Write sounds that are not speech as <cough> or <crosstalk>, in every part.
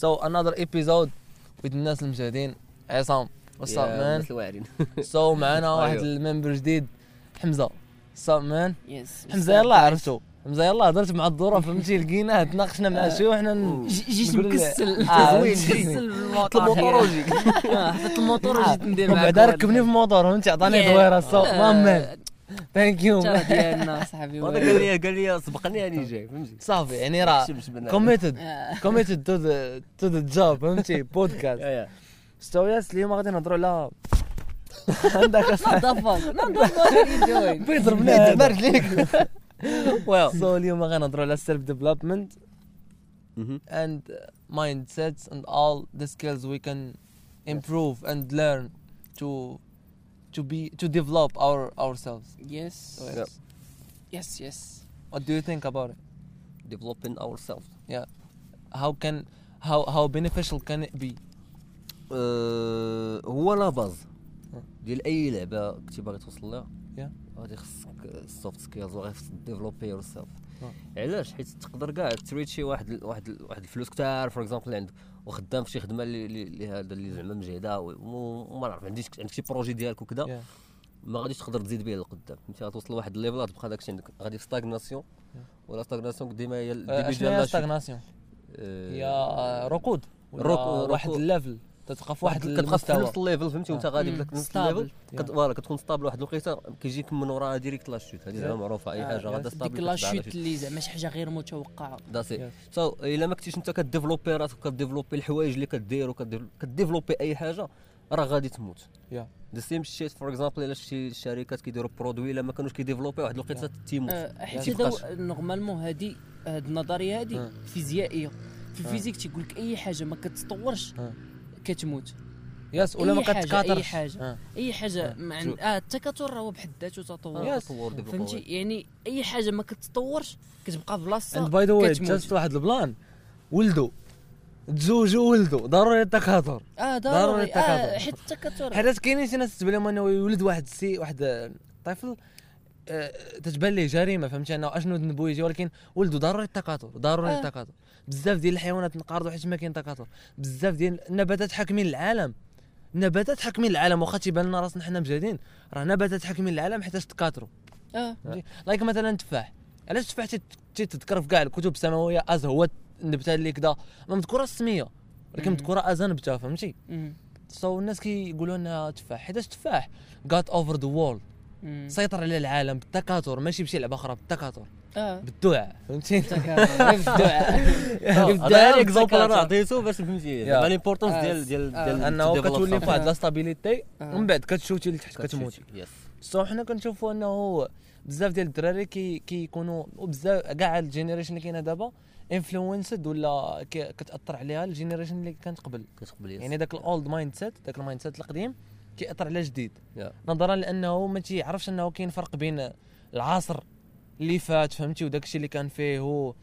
سو انذر ايبيزود with الناس المشاهدين عصام واتس اب مان الواعرين سو معنا واحد. الممبر جديد. حمزة. واتس اب مان يس حمزة يلا عرفتو. حمزة يلا هضرت مع الدوره فهمتي؟ لقيناه تناقشنا مع شي وحنا جيت مكسل. <laughs> آه، زوين. حط الموطور وجيك آه، حطيت الموطور وجيت ندير معاك وبعدا ركبني في الموطور فهمتي؟ عطاني دويرة. سو مان ثانك يو ديالنا صاحبي هذا قال لي قال لي سبقني راني جاي فهمتي؟ صافي يعني راه. كوميتد. كوميتد تو ذا تو ذا جوب فهمتي؟ بودكاست <laughs> <laughs> <laughs> يس اليوم غادي نهضروا على عندك you doing? بيضربني بارك ليك واو سو اليوم غنهضروا على سيلف ديفلوبمنت مهم. and mindsets and all the skills we can improve and learn to to be to develop our ourselves. Yes. So Yeah. yes. Yes, yes. What do you think about it? developing ourselves How can how how beneficial can it be? آه، هو la base ديال أي لعبة كنتي باغي توصل لها Yeah. غادي خصك ال soft skills وغادي خصك développer yourself. علاش حيت تقدر كاع تريد شي واحد واحد واحد الفلوس كثار for example اللي عنده وخدام في شي خدمة اللي هذا اللي زعما مجهدة وما نعرف عنديش عندك شي projet ديالك وكذا. ما غاديش تقدر تزيد به لقدام فهمتي غتوصل لواحد ال level غتبقى داكشي عندك غادي في stagnation ولا stagnation ديما هي آه، الديبي هي ديال stagnation؟ آه، هي ركود واحد. ال level تتبقى في واحد كتبقى في نفس ال level فهمتي وانت. غادي. بداك نفس. ال level voilà كتكون stable واحد الوقيته كيجيك من وراها direct la chute هذه زعما. معروفة أي آه، حاجة. غادا stable ديك la chute اللي زعما شي حاجة غير متوقعة داسي. سو إلا ما كنتيش أنت كديفلوبي راسك كديفلوبي الحوايج اللي كدير وكديفلوبي أي حاجة راه غادي تموت. the same shit for example إلا شي الشركات كيديروا produit إلا ما كانوش كيديفلوبي واحد الوقيتة تيموت آه، حيت normalement هذه هاد النظرية هذه آه. فيزيائية في ال physique تيقول لك أي حاجة ما كتطورش. كتموت yes ولا ما أي حاجة، كتكاثرش أي حاجة. آه. أي حاجة آه. مع آه التكاثر هو بحد ذاته تطور Yes. تطور فهمتي. يعني أي حاجة ما كتطورش كتبقى في بلاصتها and by the way. just واحد ال plan ولدوا تزوجوا ولدوا ضروري التكاثر آه ضروري ضروري التكاثر. آه حيت التكاثر حيت كاينين شي ناس تبان لهم إنه يولد واحد السي واحد آه، طفل آه، تتبان ليه جريمة فهمتي؟ أنه اشنو ذنبو يجي ولكن ولدوا ضروري التكاثر ضروري آه. التكاثر. بزاف ديال الحيوانات انقرضوا حيت ما كاين تكاثر. بزاف ديال النباتات حاكمين العالم. النباتات حاكمين العالم واخا تيبان لنا راسنا حنا مجهدين راه نباتات حاكمين العالم حيت تكاثروا. آه. like مثلا التفاح علاش التفاح تيتذكر في كاع الكتب السماوية as هو النبته اللي كذا ما مذكورة السمية ولكن. مذكورة as نبتة فهمتي. so الناس كيقولوا أنها تفاح. حيت التفاح جات over the مم. سيطر على العالم بالتكاثر ماشي بشي لعبة أخرى بالتكاثر. آه. بالدعاء فهمتي؟ التكاثر غير في الدعاء هذا exemple. أنا عطيته باش فهمتي. زعما ال importance آه، ديال ديال. ديال انه كتولي واحد la stabilité آه. ومن بعد كتشوتي لتحت كتموت كتشوتي. yes so حنا كنشوفوا أنه بزاف ديال الدراري كي كيكونوا وبزاف كاع ال generation اللي كاينة دابا influenced ولا كتأثر عليها ال generation اللي كانت قبل. كتقبل يعني داك ال old mindset داك ال mindset القديم كيأثر على الجديد Yeah. نظرا لأنه ما تيعرفش أنه كاين فرق بين العصر اللي فات فهمتي؟ وداك الشيء اللي كان فيه هو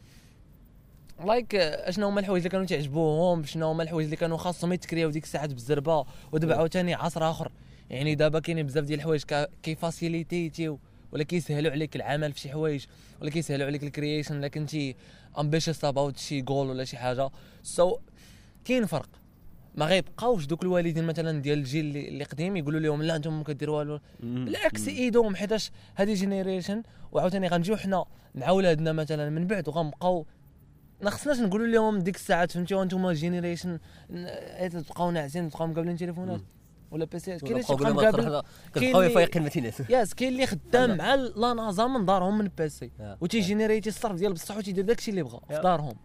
like اشنو هما الحوايج اللي كانوا تعجبوهم شنو هما الحوايج اللي كانوا خاصهم يتكريو ديك الساعات بالزربة. ودابا. عاوتاني عصر آخر. يعني دابا كاينين بزاف ديال الحوايج كيفاسيليتيتيو ولا كيسهلوا عليك العمل في شي حوايج ولا كيسهلوا عليك ال creation الا كنتي ambitious about شي جول ولا شي حاجة. so so, كاين فرق. ما غيبقاوش دوك الوالدين مثلا ديال الجيل اللي, قديم يقولوا لهم لا أنتم ما كديروا والو. بالعكس ايدهم حيتاش هذه generation وعاوتاني غنجيو حنا مع ولادنا مثلا من بعد وغنبقاو. ما خصناش نقولوا لهم ديك الساعات فهمتي؟ وأنتم generation تبقاو ناعسين تبقاو مقابلين تليفونات ولا بيسيات كاين اللي تبقى مقابل كتبقاو يفيقين ما تيناس ياس كاين اللي خدام مع لا نازا من دارهم من بيسي وتيجينيريتي الصرف ديال بصح وتيدير داكشي اللي بغا. في. دارهم.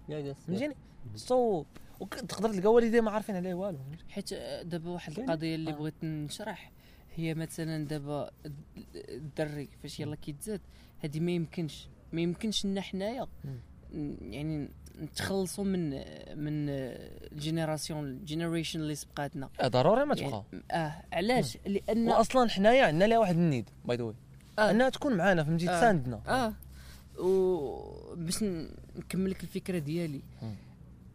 فهمتيني؟ سو تقدر تلقى والدين ما عارفين عليه والو. حيت دابا واحد؟ القضية اللي آه. بغيت نشرح هي مثلا دابا الدري فاش يلا كيتزاد هذه ما يمكنش ما يمكنش لنا حنايا يعني نتخلصوا من من ال génération ال generation اللي سبقاتنا. آه، ضروري ما يعني- تبقى. آه علاش؟ لأن واصلا حنايا عندنا لها واحد ال need by the way آه. أنها تكون معانا فهمتي؟ آه. تساندنا. آه. وباش ن- نكمل لك الفكرة ديالي.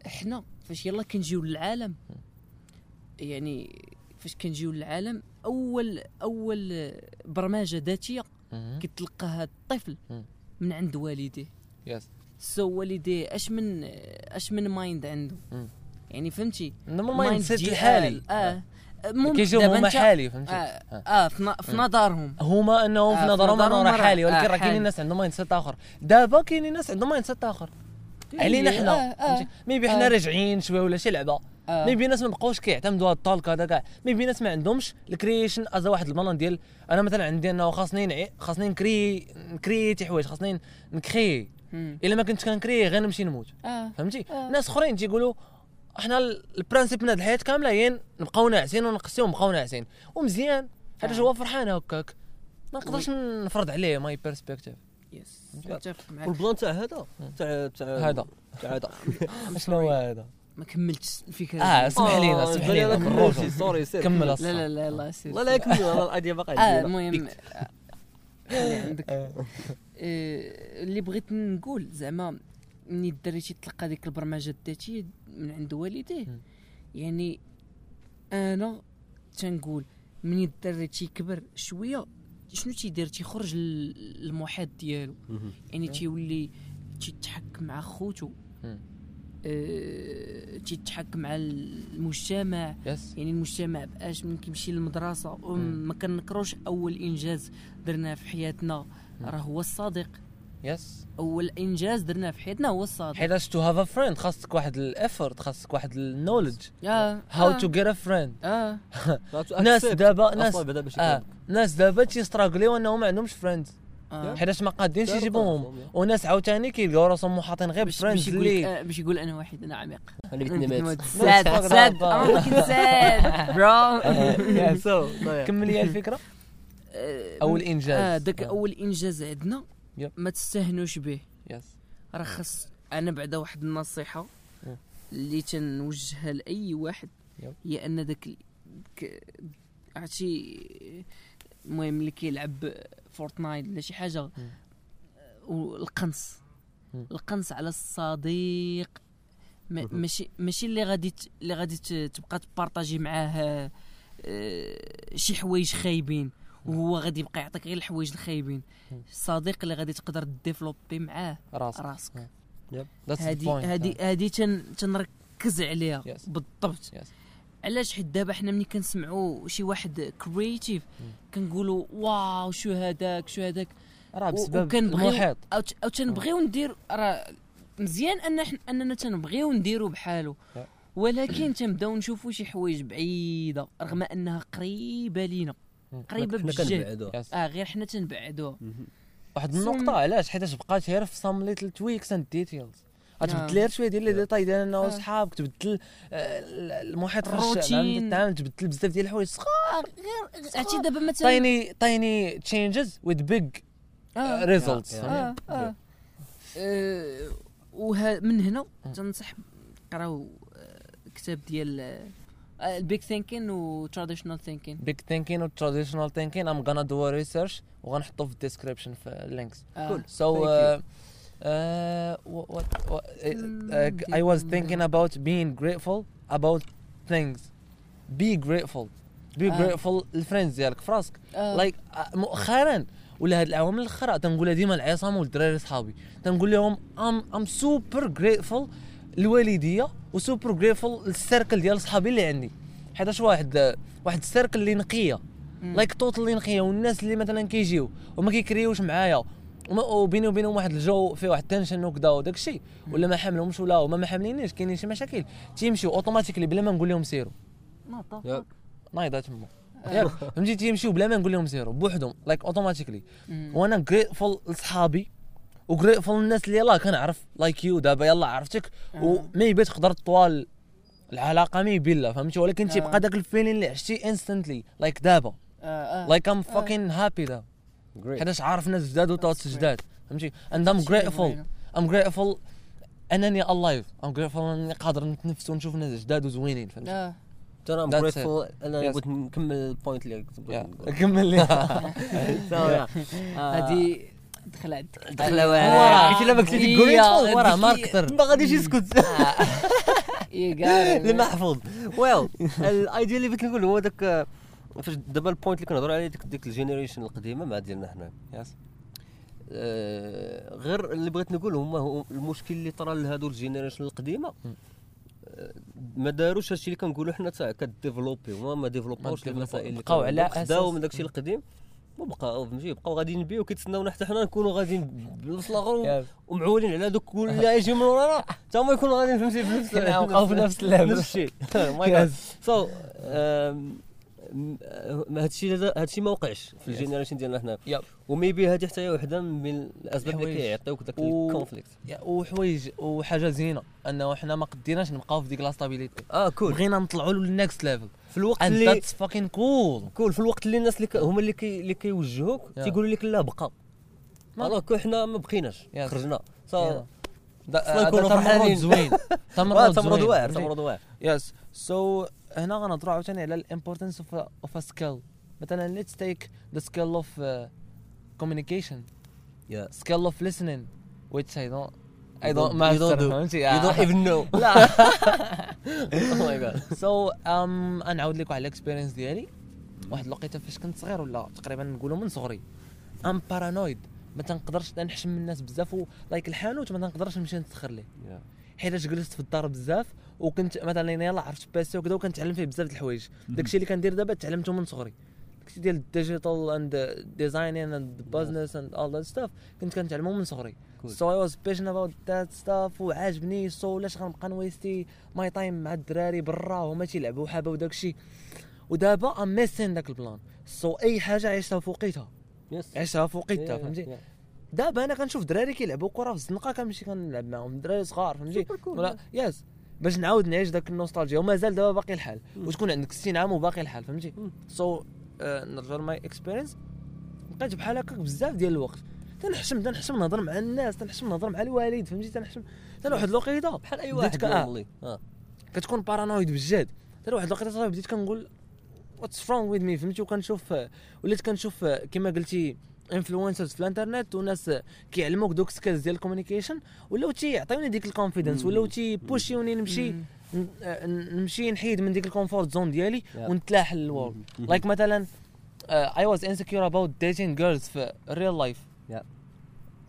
إحنا فاش يلا كنجيو للعالم يعني فاش كنجيو للعالم اول أول برمجة ذاتية مهم. كيتلقاها الطفل. من عند والديه. yes so والديه أش من أش من mind عنده. يعني فهمتي؟ ال mindset ديال- الحالي. آه. ممكن كيجيو هما حالي فهمتي؟ آه, آه. في, ن- في نظرهم. هما أنهم في آه، نظرهم راه حالي ولكن آه، راه كاينين. ناس عندهم mindset آخر. دابا كاينين ناس عندهم mindset آخر. علينا إيه، حنا آه، آه. maybe حنا آه. راجعين شوية ولا شي لعبة. آه. maybe ناس ما بقاوش كيعتمدوا هاد ال talk هذا كاع. maybe ناس ما عندهمش ال creation as واحد ال plan ديال أنا مثلا عندي انه خاصني خاصني نكري نكريتي حوايج خاصني نكري. إلا ما كنتش كنكري غير نمشي نموت. آه. فهمتي؟ آه. ناس أخرين تيقولوا إحنا ال- ال principe من هاد الحياة كاملة هي نبقاو ناعسين ونقسيو ونبقاو ناعسين. ومزيان. حيت آه. هو فرحان هكاك. ما نقدرش نفرض عليه my perspective yes متفق معك. وال plan تاع هذا؟ تاع تاع هذا. تاع هذا. <laughs> شنو هو هذا؟ ما كملتش الفكرة. آه. اسمح لينا آه، اسمح لينا كملتي، sorry سير. كمل لا أصلا لا لا لا سير لا لا كمل ال idea باقا آه المهم آه، عندك. آه، اللي بغيت نقول زعما ملي الدري تيتلقى ديك البرمجة الذاتية من عند والديه. يعني أنا تنقول ملي الدري تيكبر شوية شنو تيدير؟ تيخرج لل- للمحيط ديالو. يعني تيولي تيتحك مع خوتو. آه، تيتحك مع المجتمع. yes يعني المجتمع بقاش من كيمشي للمدرسة. وما كنكروش أول إنجاز درناه في حياتنا. راه هو الصديق يس اول انجاز درناه في حياتنا هو الصديق حيتاش to have a friend خاصك واحد ال effort خاصك واحد ال knowledge how. to get a friend ناس دابا ناس. ناس دابا تي struggle يو انهم ما عندهمش friends آه حيتاش ما قادينش يجيبوهم. وناس عاوتاني كيلقاو راسهم محاطين غير ب friends يقول اللي آه، باش يقول أنا واحد أنا عميق. أنا بيت نمات. ساد <laughs> ساد sad bro سو كمل لي الفكرة. آه، أول إنجاز. داك آه. أول إنجاز عندنا. Yep. ما تستهنوش به yes راه خاص أنا بعدا واحد النصيحة. اللي تنوجهها لأي واحد yep. هي أن داك ك- عرفتي المهم اللي كيلعب Fortnite ولا شي حاجة مم. والقنص مم. القنص على الصديق مهم. ماشي ماشي اللي غادي اللي غادي تبقى ت partager معاه آه، شي حوايج خايبين وهو غادي يبقى يعطيك غير الحوايج الخايبين. الصديق اللي غادي تقدر développer معاه راسك. راسك. هادي هادي تن تنركز عليها Yes. بالضبط. Yes. علاش؟ حيت دابا حنا ملي كنسمعوا شي واحد creative كنقولوا واو شوف هذاك شوف هذاك راه بسبب المحيط. أو تنبغيو ندير راه مزيان أن أننا تنبغيو نديرو بحالو. ولكن تنبداو نشوفوا شي حوايج بعيدة رغم أنها قريبة لينا. قريبة بجد. آه غير حنا تنبعدوها واحد النقطة علاش حيتاش بقات غير في some little tweaks and details غتبدل. غير شوية ديال les détails ديال انه آه. صحابك تبدل آه، المحيط الروتين. التعامل تبدل بزاف ديال الحوايج صغار غير عرفتي دابا مثلا تايني تايني تشينجز وذ بيج. results Yeah. آه آه آه، وه من هنا. تنصح قراو آه، كتاب ديال ال big thinking و traditional thinking big thinking و traditional thinking I'm gonna do research وغنحطو في ال description في ال links Cool. So Thank uh, uh, what, what, what uh, I was thinking about being grateful about things. Be grateful. Be grateful ال friends ديالك في راسك. Like uh, مؤخرا ولا هاد العوامل الاخرى تنقولها ديما العصام والدراري صحابي تنقول لهم I'm I'm super grateful لوالديا و super grateful لل circle ديال صحابي اللي عندي. حيتاش واحد واحد ال circle اللي نقية. like totally نقية. والناس اللي مثلا كيجيو وما كيكريوش معايا. وما- وبيني وبينهم واحد الجو فيه واحد ال tension وكذا وداك الشيء ولا ما حاملهمش ولا هما ما حاملينيش. كاينين شي مشاكل. تيمشيو automatically بلا ما نقول لهم سيروا. نايضة تما. ياك فهمتي؟ تيمشيو بلا ما نقول لهم سيروا بوحدهم. like automatically. وأنا grateful لصحابي. و grateful للناس اللي يلاه كنعرف like you دابا يلا عرفتك آه. و maybe تقدر طوال العلاقة maybe لا فهمتي ولكن آه. تيبقى داك ال feeling اللي عشتي instantly like دابا آه، آه. لايك I'm fucking happy دابا Great. حيتاش عارف ناس جداد That's جداد فهمتي and I'm شي اللي grateful بغينا. I'm grateful أنني alive I'm grateful أنني قادر نتنفس ونشوف ناس جداد وزوينين فهمتي آه. ترى ام. جريتفول أنا. بغيت نكمل البوينت اللي. كمل لي So, yeah. آه، هذه دخل عندك دخله ورا. ورا قلت لما قلت لي هي- جريتفول ورا هذيك- ماركتر ما غاديش يسكت. <laughs> يا <laughs> المحفوظ. ويل الايديا اللي بغيت نقول هو آه، فاش دابا البوينت اللي كنهضروا عليه ديك ديك الجينيريشن القديمة مع ديالنا حنا. يس آه، غير اللي بغيت نقول هما هو المشكل اللي طرا لهادو ال generation القديمة. مم. ما داروش هادشي اللي كنقولوا حنا تا ك développer هما ما développ اوش ما المسائل اللي بقاو على. خداو من داكشي القديم. وبقاو فهمتي بقاو غاديين بيه وكيتسناونا حتى حنا نكونوا غاديين بنفس الآخر ومعولين على دوك كل اللي يجي من ورانا حتى هما يكونوا غاديين فهمتي في نفس في نفس ال level. نفس الشيء My God. So هادشي هادشي ما وقعش في. ال generation ديالنا حنا yep. و maybe هذه حتى هي وحدة من الأسباب اللي. كيعطيوك ذاك ال conflict وحوايج وحاجة زينة أنه حنا ما قديناش نبقاو في ديك la stabilité آه cool بغينا نطلعوا لل next level في الوقت and اللي that's fucking cool cool في الوقت اللي الناس اللي. هما اللي كي... اللي كيوجهوك Yeah. تيقولوا لك لا بقى alors que حنا ما بقيناش Yes. خرجنا نكونوا تمرد فرحانين. زوين <laughs> تمرد تمرد زوين واعر؟ تمرد واعر Yes so هنا غنهضروا عاوتاني على ال importance of of a skill مثلا let's take the skill of communication يا skill of listening which I don't I don't master you don't do. فهمتي you? Don't even know. <laughs> لا <laughs> oh my god. So I'm نعاود لكم على ال experience ديالي. واحد الوقيته فاش كنت صغير ولا تقريبا نقولوا من صغري. I'm paranoid ما تنقدرش نحشم من الناس بزاف و Like الحانوت ما تنقدرش نمشي نتسخر ليه. حيت جلست في الدار بزاف وكنت مثلا يلاه عرفت باسي وكذا وكنتعلم فيه بزاف د الحوايج. داكشي اللي كندير دابا تعلمته من صغري. داكشي ديال ال digital and designing and business and all that stuff كنت كنتعلمو من صغري. So I was passion about that stuff وعاجبني. So علاش غنبقى ن waste ي my time مع الدراري برا؟ وهما تيلعبوا حابه وداكشي ودابا I'm missing داك ال plan. So أي حاجة عشتها في وقيتها Yes عشتها في وقيتها فهمتي؟ دابا أنا كنشوف دراري كيلعبوا كرة في الزنقة كنمشي كنلعب معاهم. دراري صغار فهمتي؟ ولا yes باش نعاود نعيش داك النوستالجيا. ومازال دابا باقي الحال. وتكون عندك 60 عام وباقي الحال فهمتي؟ so نرجع ل my experience بقيت بحال هكاك بزاف ديال الوقت. تنحشم تنحشم نهضر مع الناس تنحشم نهضر مع الوالد فهمتي؟ تنحشم تن واحد الوقيته بحال أي واحد ك- آه. كتكون paranoid بجد حتى واحد الوقيته بديت كنقول what's wrong with me فهمتي؟ وكنشوف وليت كنشوف كما قلتي influencers في الانترنت وناس كيعلموك دوك skills ديال ال communication ولاو تيعطيوني ديك ال confidence ولاو تي pushيوني نمشي نمشي نحيد من ديك ال comfort zone ديالي Yeah. ونتلاح لل world like مثلا I was insecure about dating girls في ال real life Yeah.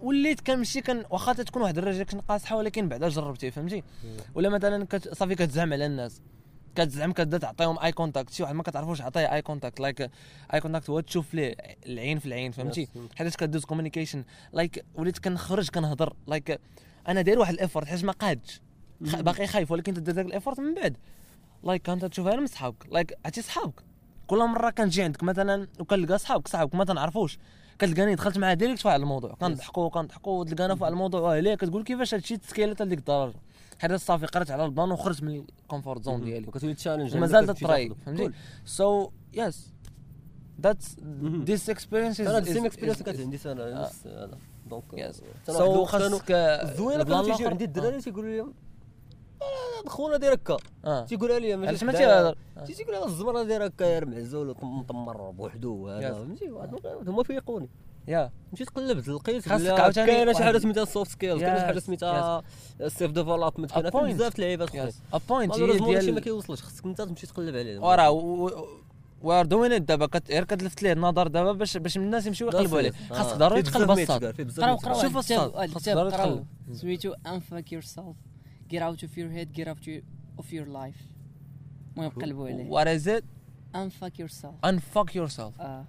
وليت كنمشي كن واخا تكون واحد ال rejection قاصحه ولكن بعدا جربتي فهمتي؟ ولا مثلا كت... صافي كتزعم على الناس كتزعم كتبدا تعطيهم eye contact شي واحد ما كتعرفوش عطيه eye contact like eye contact هو تشوف ليه العين في العين فهمتي. حيت كدوز communication like وليت كنخرج كنهضر like أنا داير واحد ال effort حيت ما قادش. باقي خايف ولكن تدير داك الافورت من بعد. like كانت تشوفها من صحابك like عرفتي صحابك. كل مرة كنجي عندك مثلا وكنلقى صحابك صحابك ما تنعرفوش. كتلقاني دخلت معاه direct في واحد الموضوع. كنضحكوا كنضحكوا وتلقانا في واحد الموضوع. وعليه كتقول كيفاش هادشي ت skillت لديك الدرجة؟ حيت صافي قريت على ال plan وخرجت من ال comfort zone ديالي. وكتولي challenge ومازال تت try فهمتي؟ so yes that's. This experience أنا ال same experience كانت عندي آه. نفس هذا donc yes so خاصك ال plan كانوا تيجيو الآخر- عندي الدراري تيقولوا لي "آه، خونا داير هكا آه. تيقولها لي ماشي علاش ما. تيهضر آه. تيقول هذا الزمره داير هكا يا معزول ومطمر بوحدو هذا. فهمتي هما فيقوني. Yeah. مشيت قلبت لقيت خاصك عاوتاني. كاينة شي حاجة سميتها ال soft skills كاينة شي حاجة سميتها ال self development كاينة A فيه point. بزاف د اللعيبات أخرين. Yes a point هي malheureusement هادشي ما ديال كيوصلش خصك انت تمشي تقلب عليه. وراه we are doing it دابا كت- غير كتلفت ليه النظر دابا باش باش الناس يمشيو يقلبوا عليه. آه. خاصك ضروري تقلب الصاد. شوف الصاد. واحد خاص الكتاب ضروري تقلب. سميتو unfuck yourself. Get out of your head get out of your life. المهم قلبوا عليه what is it unfuck yourself. Unfuck yourself. آه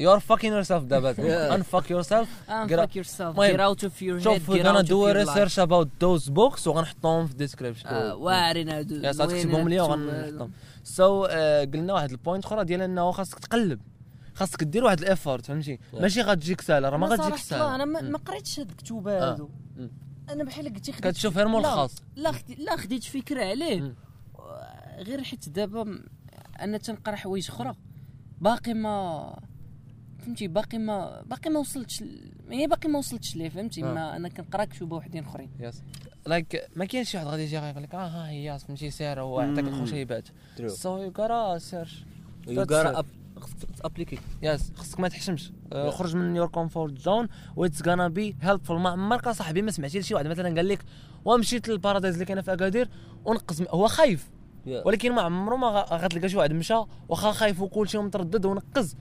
you are fucking yourself دابا <laughs> Yeah. unfuck yourself. Unfuck yourself. Get out of your head شوف we're gonna do a your life. research about those books. وغنحطهم في ال description آه، واعرين هادو. Yeah صافي تكتبهم لي وغنحطهم. so قلنا واحد ال point أخرى ديال إنه خاصك تقلب. خاصك دير واحد ال effort فهمتي. ماشي غتجيك سهله راه ما غتجيك لا، أنا ما قريتش هاد الكتب آه. هادو. أنا بحال قلتي كتشوف غير ملخص لا خدي لا خديت فكرة عليه. غير حيت دابا أنا تنقرا حوايج أخرى باقي ما فهمتي باقي ما باقي ما وصلتش هي باقي ما وصلتش ليه فهمتي آه. ما أنا كنقرا كتب وحدين أخرين يس like ما كاينش شي واحد غادي يجي يقول لك آه ها هي فهمتي سير هو يعطيك. الخشيبات True. so you That's gotta it. up- خصك t'appliquer. Yes خصك ما تحشمش. آه،. خرج من your comfort zone و it's gonna be helpful ما عمرك صاحبي ما سمعتي لشي واحد. مثلا قال لك ومشيت لل Paradise اللي كاينة في أكادير ونقز م- هو خايف. ولكن ما عمره ما غتلقى شي واحد مشى واخا خايف وكلشي ومتردد ونقز.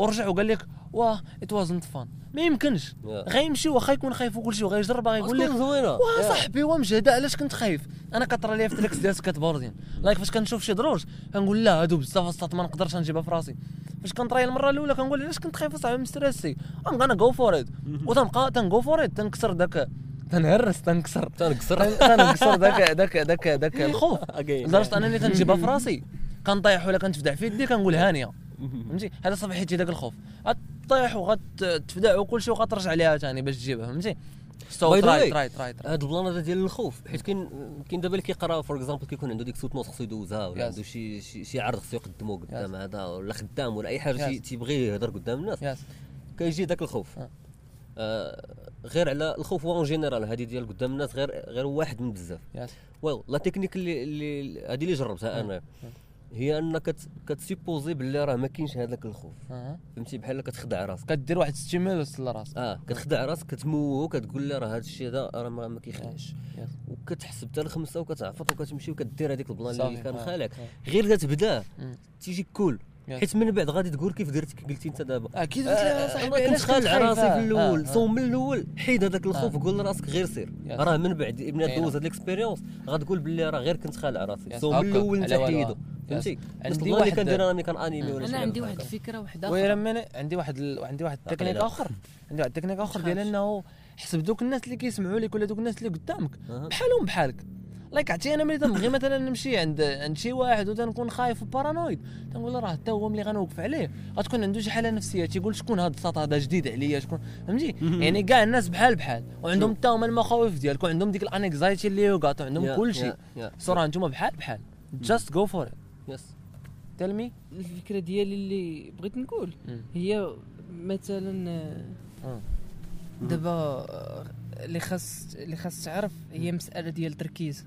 ورجع وقال لك واه it wasn't fun ما يمكنش. Yeah. غيمشي واخا يكون خايف وكل شيء وغيجرب غيقول لك واه Yeah. صاحبي ومجهده علاش كنت خايف؟ أنا كطرى ليا في tricks ديال skateboarding like فاش كنشوف شي دروج كنقول لا هادو بزاف اصاط ما نقدرش نجيبها في راسي. فاش كنطري المرة الأولى كنقول علاش كنت خايف اصاحبي م stressي I'm gonna go for it وتنبقى تن go for it تنكسر داك تنهرس تنكسر. تنقصر تن- تنكسر داك داك داك داك الخوف. <laughs> لدرجة أنني تنجيبها في راسي. كنطيح ولا كنتفدع في يدي كنقول هانية. فهمتي؟ هذا صافي حيت داك الخوف. غطيح وغتفدع وكل شيء وغترجع ليها ثاني باش تجيبها فهمتي؟ The try. Try try هاد ال plan هذا ديال الخوف حيت كاين كاين دابا اللي كيقرا for example كيكون عنده ديك soutenance خصو يدوزها ولا. عنده شي شي, عرض خصو يقدمو قدام. هذا ولا خدام ولا أي حاجة تيبغي يهضر قدام الناس. كيجي داك الخوف. آه. آه غير على الخوف en général هذه ديال قدام الناس غير غير واحد من بزاف. well la technique اللي اللي هذه اللي جربتها أنا. هي أنك كت- كت supposer باللي راه ما كاينش هذاك الخوف. فهمتي بحال كتخدع راسك كدير واحد stimulus لراسك آه كتخدع راسك كتموه كتقول له راه هذا الشيء هذا راه ما كيخلعش yes. وكتحسب حتى الخمسه وكتعفط وكتمشي وكدير هذيك ال plan. اللي كان آه. خالعك آه. غير كتبدا. تيجي cool. حيت من بعد غادي تقول كيف درت كي قلتي انت دابا أكيد آه، أنا كنت خالع راسي في الأول صوم من الأول حيد هذاك الخوف آه. قول لراسك غير سير. راه من بعد من كاينة. دوز هاد ال expérience غتقول باللي راه غير كنت خالع راسي. صوم من. الأول انت. حيدو. فهمتي عندي عندي واحد- كندير أنا ملي كان ennemi ولا أنا عندي واحد. الفكرة واحدة ويلا أخرى من عندي واحد ال... عندي واحد التكنيك. آخر <laughs> عندي واحد التكنيك آخر ديال؟ إنه حسب دوك الناس اللي كيسمعوا لك ولا دوك الناس اللي قدامك. بحالهم بحالك like عرفتي أنا ملي تنبغي مثلا نمشي عند عند شي واحد وتنكون خايف و paranoid. تنقول له راه حتى هو ملي غنوقف عليه. غتكون عنده شي حالة نفسية. تيقول شكون هذا الساط هذا جديد عليا؟ شكون فهمتي؟ يعني كاع الناس بحال بحال. وعندهم حتى هما المخاوف ديالك وعندهم ديك ال anxiety اللي وقعت وعندهم yeah- كل شيء yeah- yeah. So راه أنتم بحال. بحال just go for it yes tell me الفكرة ديالي اللي بغيت نقول هي مثلا آه، دابا آه، اللي خاص اللي خاص تعرف هي مسألة ديال التركيز.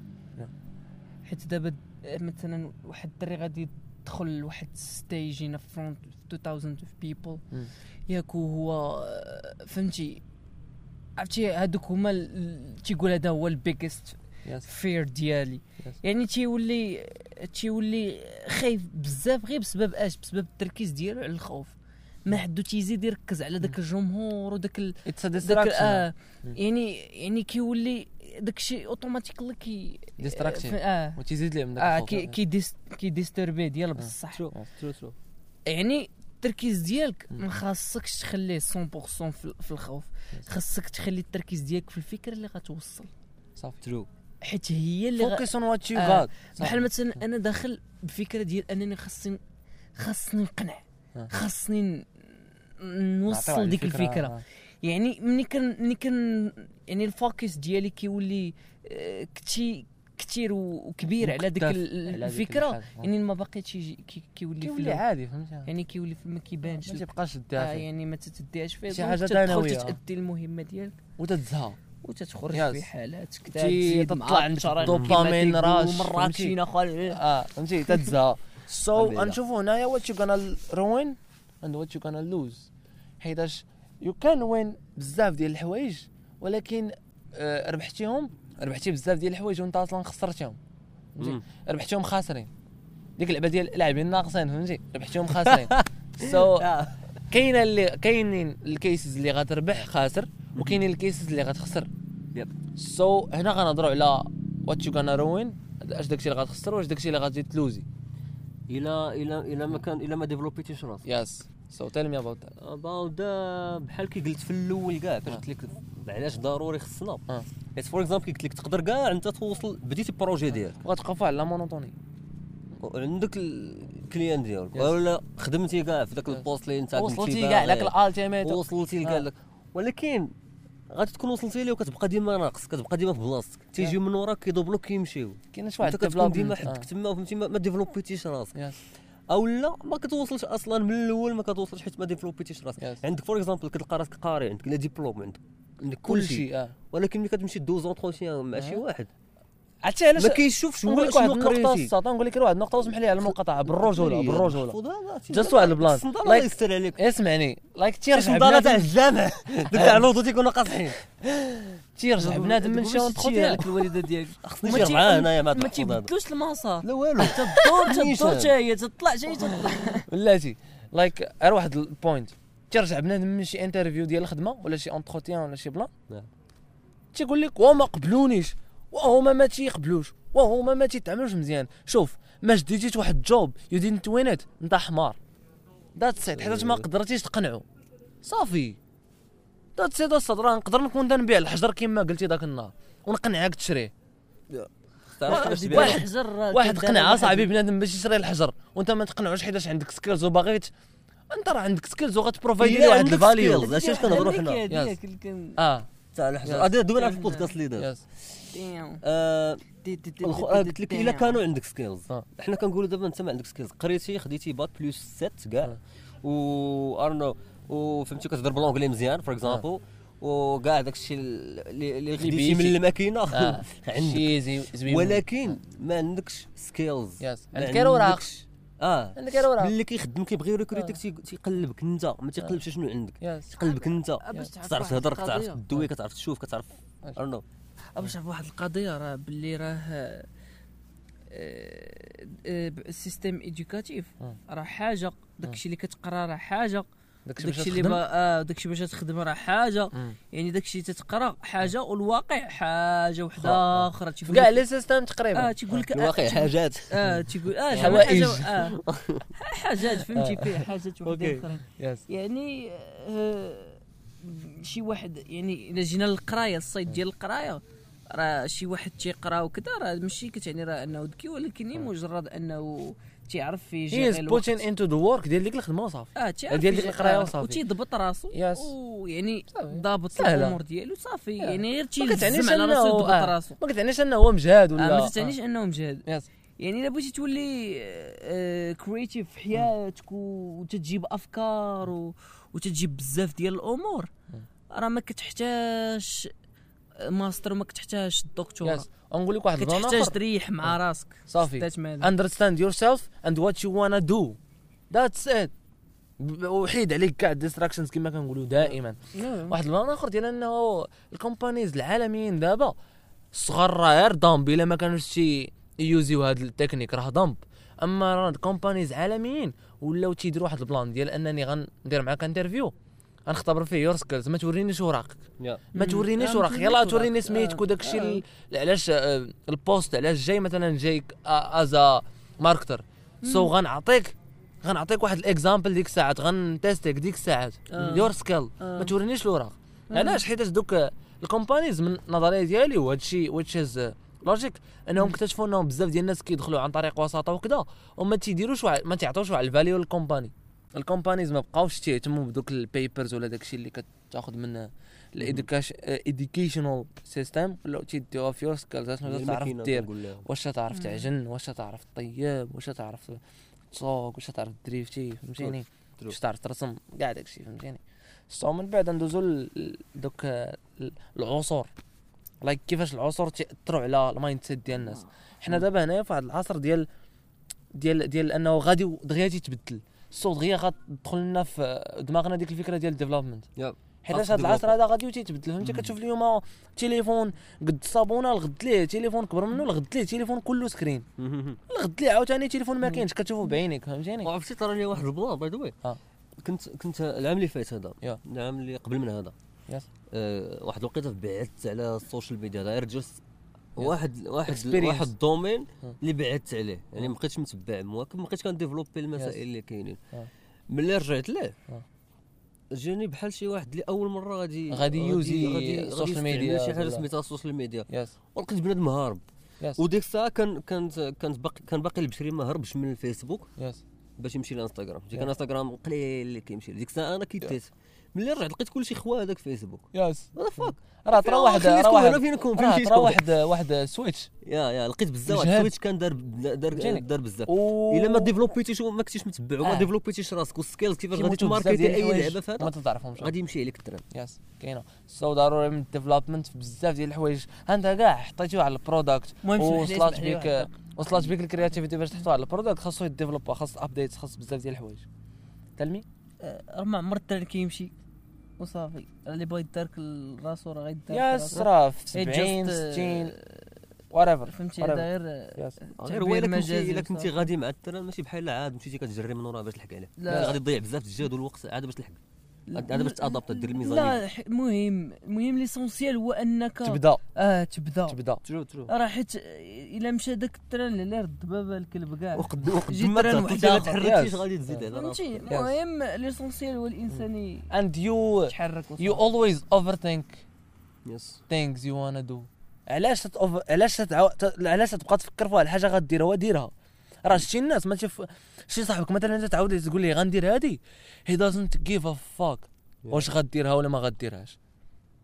حيت دابا مثلا واحد الدري غادي يدخل لواحد stage هنا front 2000 people. ياك وهو فهمتي؟ عرفتي؟ هادوك هما تيقول هذا هو الـ biggest fear ديالي. يعني تيولي تيولي خايف بزاف غير بسبب اش؟ بسبب التركيز ديالو على الخوف. ما حدو تيزيد يركز على داك الجمهور وداك ال... داك آه. يعني يعني كيولي داك الشيء automatically كي. ف- آه وتيزيد ليه من داك آه. كي كي ديس كي disturbé ديال بصح. true true true يعني التركيز ديالك. ما خاصكش تخليه 100% في الخوف. خاصك تخلي التركيز ديالك في الفكرة اللي غتوصل. صافي. true حيت هي اللي. focus on what you آه. غات بحال مثلا أنا داخل بفكرة ديال أنني خاصني خاصني نقنع. آه. خاصني نوصل ديك الفكرة. يعني ملي كان ملي كان يعني الـ focus ديالي كيولي آه، كتي كثير وكبير على ديك الفكرة. يعني ما باقيتش كيولي في كيولي عادي فهمتي يعني كيولي في ما كيبانش ما لك. تيبقاش آه يعني ما تتديهاش فيه شي تدخل ثانوية. تتأدي المهمة ديالك وتتزهق وتتخرج. في حالاتك تي- تطلع عندك الـ dopamine rush، مرات؟ شي خال آه فهمتي تتزهق so. <laughs> غنشوفوا هنايا what you gonna win and what you gonna lose حيتاش you can win بزاف ديال الحوايج ولكن آه، ربحتيهم ربحتي بزاف ديال الحوايج وانت أصلا مم. ربحتيهم خاسرين. ديك اللعبة ديال لاعبين ناقصين فهمتي؟ ربحتيهم خاسرين. <laughs> so كاينة اللي كاينين الـ cases اللي غتربح خاسر وكاينين الـ cases اللي غتخسر. so هنا غنهضروا على what you gonna win اش داكشي اللي غتخسر واش داكشي اللي غادي تلوزي. إلى إلى إلى ما كان إلى ما développيتيش راسك yes so tell me about about the بحال كي قلت في الأول كاع كي قلت لك علاش ضروري خصنا. آه. حيت for example كي قلت لك تقدر كاع أنت توصل بديتي الـ projet ديالك. وغتوقفوا على la monotonie. عندك الـ client ديالك. ولا خدمتي كاع في ذاك. الـ poste اللي أنت وصلتي. كاع داك الـ ultimate وصلتي آه. لكاع داك ولكن غادي تكون وصلتي ليه وكتبقى ديما ناقص كتبقى ديما في بلاصتك. تيجيو من وراك كيdoubleوك كيمشيو. كاين شي واحد كتكون ديما. حدك تما فهمتي؟ ما développيتيش راسك. أو لا ما كتوصلش أصلا من الأول ما كتوصلش حيت ما développيتيش راسك Yes. عندك for example كتلقى راسك قاري عندك les diplômes عندك عندك كل شيء آه ولكن ملي كتمشي دوز entretien مع شي آه. واحد عرفتي علاش ما كيشوفش هو لك واحد النقطة قريتي الساط نقول لك واحد النقطة واسمح لي على المقاطعة. بالرجولة بالرجولة. Just واحد البلان. الله يستر عليك. اسمعني. لايك تيرجع نضاله تاع بنادم. الجامع دوك تاع الوضو تيكونوا قاصحين تيرجع بنادم من شي اونتروتيان لك الوالده ديالك. <laughs> خصني نجي معاه هنايا مع ما تيبدلوش المسار لا والو. <laughs> تدور. تدور حتى هي تطلع شي تطلع. <laughs> بلاتي لايك غير واحد البوينت. تيرجع بنادم من شي انترفيو ديال الخدمة ولا شي انتروتيان ولا شي بلان. نعم. تيقول لك وما قبلونيش. وهما ما تيقبلوش وهما ما تيتعاملوش مزيان. شوف ما جديتيش واحد الجوب يو دينت وين ات انت حمار. ذات سيت حيت ما قدرتيش تقنعو. صافي. ذات سيت الصدر نقدر نكون نبيع الحجر كما قلتي ذاك النهار. ونقنعك تشريه. واحد- واحد- قنعه صاحبي بنادم باش يشري الحجر وانت ما تقنعوش حيتاش عندك سكيلز وباغي ت- انت راه عندك skills وغت provideي واحد الـ value. علاش كنهضروا حنا؟ آه. تاع الحجر Yes. هذا دوينا في البودكاست اللي دار. آه، آه، قلت لك إلا كانوا عندك skills آه. حنا كنقولوا دابا أنت ما عندك skills قريتي خديتي bac plus 7 كاع. آه. و ارنو وفهمتي كتهضر بـ l'anglais مزيان for example وكاع داك الشيء اللي اللي خديتي. من الماكينة. آه. <laughs> عندك. ولكن ما عندكش skills yes عندك اوراق آه عندك ملي كيخدم كيبغي ي recruteيك آه. تي- تيقلبك انت ما تيقلبش شنو عندك تيقلبك انت باش تعرف كتعرف تهضر كتعرف. تدوي كتعرف تشوف كتعرف. أرنو باش تعرف واحد القضية راه باللي راه الـ système éducatif آه. راه حاجة داكشي اللي كتقرا راه حاجة داكشي اللي. با- آه داكشي باش تخدم راه حاجة مم. يعني داكشي تتقرا حاجة والواقع حاجة وحدة آه. أخرى تيقول كاع les systèmes تقريبا آه تيقول لك الواقع حاجات آه تيقول آه حوائج. آه حاجات فهمتي فيه حاجات وحدة. أخرى يعني آه، شي واحد يعني إلا جينا للقراية الصيد ديال القراية راه شي واحد تيقرا وكذا راه ماشي كتعني راه أنه ذكي ولكن هي مجرد أنه تيعرف يجي بوتين انتو ذا ورك ديال ديك الخدمة وصافي آه تيعرف ديال ديك يجي- القراية آه، وصافي. وتيضبط راسو Yes. ويعني. ضابط. الأمور ديالو صافي. يعني غير تيلزم على راسو يضبط آه. راسو ما كتعنيش أنه هو مجهد آه ولا ما تعنيش أنه مجهد يعني إلا بغيتي تولي créatif في حياتك وتجيب أفكار و- وتجيب بزاف ديال الأمور راه ما كتحتاج ماستر وما كتحتاج الدكتوراه yes ونقول لك واحد الـ plan كتحتاج آخر. تريح مع راسك. صافي. understand yourself and what you wanna do. That's it. ب- وحيد عليك كاع الـ distractions كما كنقولوا دائما. واحد الـ plan آخر ديال إنه الـ companies العالميين دابا الصغار راه غير dumb إلا ما كانوش شي useيو هاد التكنيك راه dumb أما راه الـ companies عالميين ولاو تيديروا واحد الـ plan ديال أنني غندير معاك interview غنختبر فيه your skills ما تورينيش وراقك ما. تورينيش آه، ما وراقك تورينيش يلا. توريني آه. سميتك وداكشي آه. ال- علاش آه، الـ poste علاش جاي مثلا جايك as marketer so غنعطيك غنعطيك واحد الـ example ديك الساعات غن testيك ديك الساعات آه. your skill آه. ما تورينيش الوراق آه. علاش حيت دوك ال companies من النظريه ديالي وهذا الشيء which is logic انهم اكتشفوا انهم بزاف ديال الناس كيدخلوا عن طريق وساطة وكذا وما تيديروش ما تعطوش واحد ال value لل company ال companies ما بقاوش تيهتموا بدوك ال papers ولا داكشي اللي كتاخذ من ال educational system ولا تيديوها في your skills شنو تعرف دير؟ واش تعرف تعجن؟ واش تعرف طيب؟ واش تعرف تسوق؟ واش تعرف دريفتي فهمتيني. واش تعرف ترسم؟ كاع داكشي فهمتيني؟ so من بعد ندوزو ل- ل- دوك آه، ال- العصور. like كيفاش العصور تاثروا على ال mindset ديال الناس. حنا دابا هنايا في واحد العصر ديال ديال ديال أنه غادي دغيا تيتبدل so دغيا غتدخل لنا في دماغنا ديك الفكرة ديال ال development yep. حيت خاص هذا العصر. هذا غادي تيتبدل فهمتي كتشوف اليوم تليفون قد الصابونه لغد ليه تليفون كبر منه لغد ليه تليفون كله screen لغد ليه عاوتاني تليفون ما كاينش كتشوفو بعينيك فهمتيني وعرفتي طرا لي واحد ال plan by the way. كنت كنت العام اللي فات هذا. العام اللي قبل من هذا. آه واحد الوقيته بعدت على ال social media غير just واحد واحد Experience. واحد ال domaine. اللي بعدت عليه. يعني. ما بقيتش متبع. مواكب ما بقيتش كنديفلوبي المسائل اللي كاينين. ملي رجعت ليه. جاني بحال شي واحد اللي أول مرة غادي غادي يوزي ال social media شي حاجة سميتها ال social media ولقيت بنادم هارب. وديك الساعة كان كانت كانت باقي كان باقي البشري ما هربش من الفيسبوك يس باش يمشي لإنستغرام. ديك إنستغرام قليل اللي كيمشي. ديك الساعة أنا كيتيت. ملي رجعت لقيت كلشي خوا هذاك فيسبوك يس هذا فاك راه طرا واحد راه واحد فينكم راه فين طرا واحد واحد سويتش يا يا لقيت بزاف واحد. السويتش كان دار دار؟ دار بزاف. إلا ما ديفلوبيتيش ما كنتيش متبع وما آه. ديفلوبيتيش راسك والسكيلز كيفاش غادي تماركتي أي لعبة في ما هذا تتعرفهمش غادي يمشي عليك الترند يس كاينة. سو ضروري من الديفلوبمنت في بزاف ديال الحوايج. انت كاع حطيتيه على البرودكت وصلات بك. وصلات بك الكرياتيفيتي باش تحطو على البرودكت خاصو يديفلوب خاص ابديت خاص بزاف ديال الحوايج. تلمي آه، راه ما عمر الترن كيمشي. وصافي اللي بغى يدارك راسو راه غيدار يس راه في 70 60 وريفر فهمتي whatever. هذا غير غير هو إلا كنتي. غادي مع الترند ماشي بحال عاد مشيتي كتجري من وراه باش تلحق عليه لا. غادي تضيع بزاف الجهد والوقت عاد باش تلحق هذا باش تادابت دير الميزانية. لا ح- المهم المهم ليسونسيال هو أنك تبدأ. آه تبدأ. تبدأ. true true راه حيت إلا مشى داك التران اللي رد بابا الكلب كاع وقد وقد ما. تحركتيش. غادي تزيد هذا راه. فهمتي المهم l'essentiel هو الانسان ي- and you يتحرك you وصافي. always overthink yes things you wanna do. علاش. علاش. علاش تبقى تفكر في واحد؟ الحاجة غديرها وديرها. راه شتي الناس ما تشوف شي صاحبك مثلا انت تعاود تقول ليه غندير هادي he doesn't give a fuck. واش غديرها ولا ما غديرهاش؟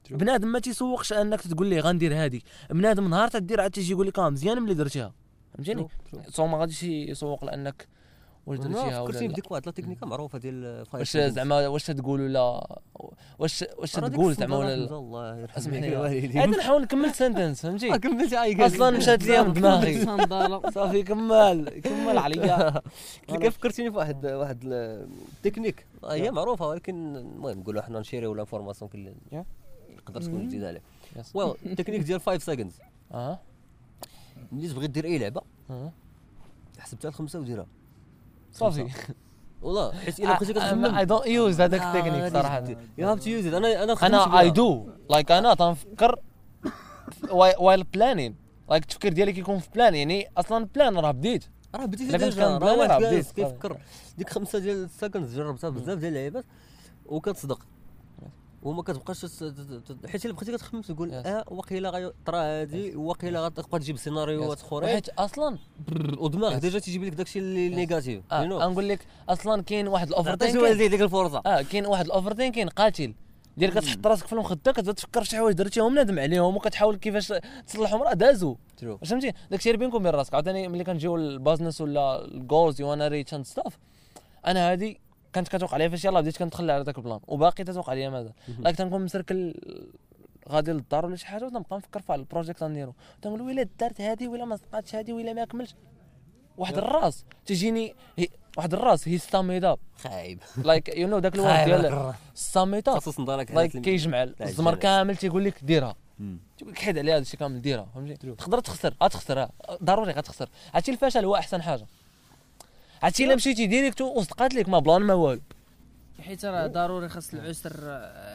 بنادم ما تيسوقش أنك تقول ليه غندير هادي. بنادم نهار تدير عاد تيجي يقول لك آه مزيان ملي درتيها فهمتيني؟ so ما غاديش يسوق لأنك واش درتيها ولا فكرتيني لا. بديك واحد la technique معروفة ديال five واش seconds. زعما واش تقول ولا واش واش تقول زعما ولا الله يرحم الوالدين. عاد نحاول نكمل sentence فهمتي؟ <laughs> كملتي. عاي قال أصلا مشات ليا <laughs> من دماغي صافي كمل. كمل عليا. <laughs> قلت لك فكرتيني في واحد واحد التكنيك هي معروفة ولكن المهم نقولوا حنا نشيريو l'information كل Yeah. تقدر تكون جديده عليه. well ال technique ديال 5 seconds أه. ملي تبغي دير أي لعبة آه. حسبتها الخمسه وديرها. صافي. <laughs> والله حيت إلا بقيتي كتخمم I don't use هذاك التكنيك صراحة. you have to use أنا أنا أنا. I do like أنا تنفكر while planning like التفكير ديالي كيكون في plan يعني أصلا plan راه بديت. راه كنت déjà. راه واحد بديت. كيفكر. ديك خمسة ديال ال seconds جربتها بزاف ديال اللعيبات وكتصدق. وما كتبقاش حيت إلا بقيتي كتخمم تقول. آه واقيلا غيطرى هادي واقيلا غتبقى تجيب سيناريوهات اخرين حيت أصلا ودماغ. déjà تيجيب لك داكشي اللي negative آه know. نقول لك أصلا كاين واحد ال over عطيتي والديك ديك الفرصة. آه كاين واحد ال over thinking قاتل. ديال كتحط راسك في المخدة كتبدا تفكر في شي حوايج درتيهم نادم عليهم وكتحاول كيفاش تصلحهم. راه دازوا فهمتي؟ داكشي اللي بينكم وبين راسك. عاوتاني ملي كنجيو لل business ولا ال goals you أنا rich and stuff أنا هادي كانت كتوقع عليا فاش يلاه بديت كندخل على ذاك البلان. وباقي تتوقع عليا مازال لاك تنكون مسركل غادي للدار ولا شي حاجة وتنبقى نفكر في البروجيكت غنديرو تنقول ويلا درت هادي ولا ما صدقاتش هادي ولا ما كملتش واحد الراس تجيني واحد الراس هي ستاميد اب خايب. لايك يو نو داك الوقت ديال ستاميد اب خصوص نضالك لايك كيجمع الزمر كامل تيقول لك ديرها. تيقول لك حيد عليها هذا الشيء كامل ديرها فهمتي؟ تقدر تخسر غتخسر آه، ضروري غتخسر. عرفتي الفشل هو أحسن حاجة. عرفتي إلا مشيتي ديريكتو وصدقات لك ما plan ما والو. حيت راه ضروري خاص العسر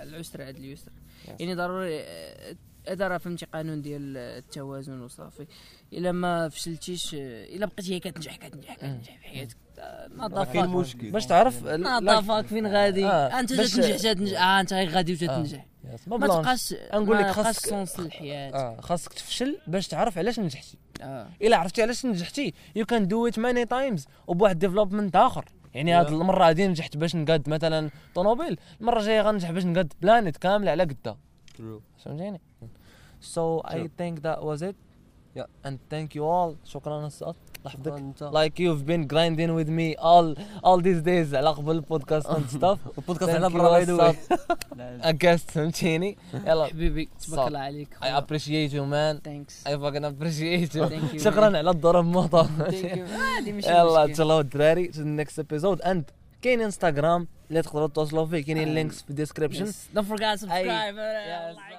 العسر عاد اليسر. يعني ضروري آه، هذا راه فهمتي قانون ديال التوازن وصافي. إلا ما فشلتيش آه، إلا بقيتي هي كتنجح كتنجح كتنجح في حياتك. آه، كاين مشكل. باش تعرف ناضافاك فين غادي؟ آه، انت باش- تنجح تنجح آه انت غير غادي وتتنجح ما ما تبقاش نقول لك ما خاصك- بقاش sens للحياة. آه خاصك تفشل باش تعرف علاش نجحتي. آه. إلا عرفتي علاش نجحتي؟ you can do it many times وبواحد development آخر. يعني هاد المرة هادي نجحت باش نقاد مثلا طوموبيل المرة الجاية غنجح باش نقاد planète كامله على قدها فهمتيني؟ So I Sure. think that was it. Yeah. And thank you all. شكرا أستاذ. لحظتك. Like you've been grinding with me all all these days على قبل البودكاست and <laughs> stuff. البودكاست على برا by the guest فهمتيني. يلا حبيبي. تبارك الله عليك I appreciate you man. Thanks I fucking appreciate you. Thank you, شكرا. على الضرب ماشي <laughs> يلا مشكل. تهلاو الدراري the next episode and كاين انستغرام اللي تقدروا تواصلوا فيه كاين ال links في ال description Yes. Don't forget to subscribe. Yes.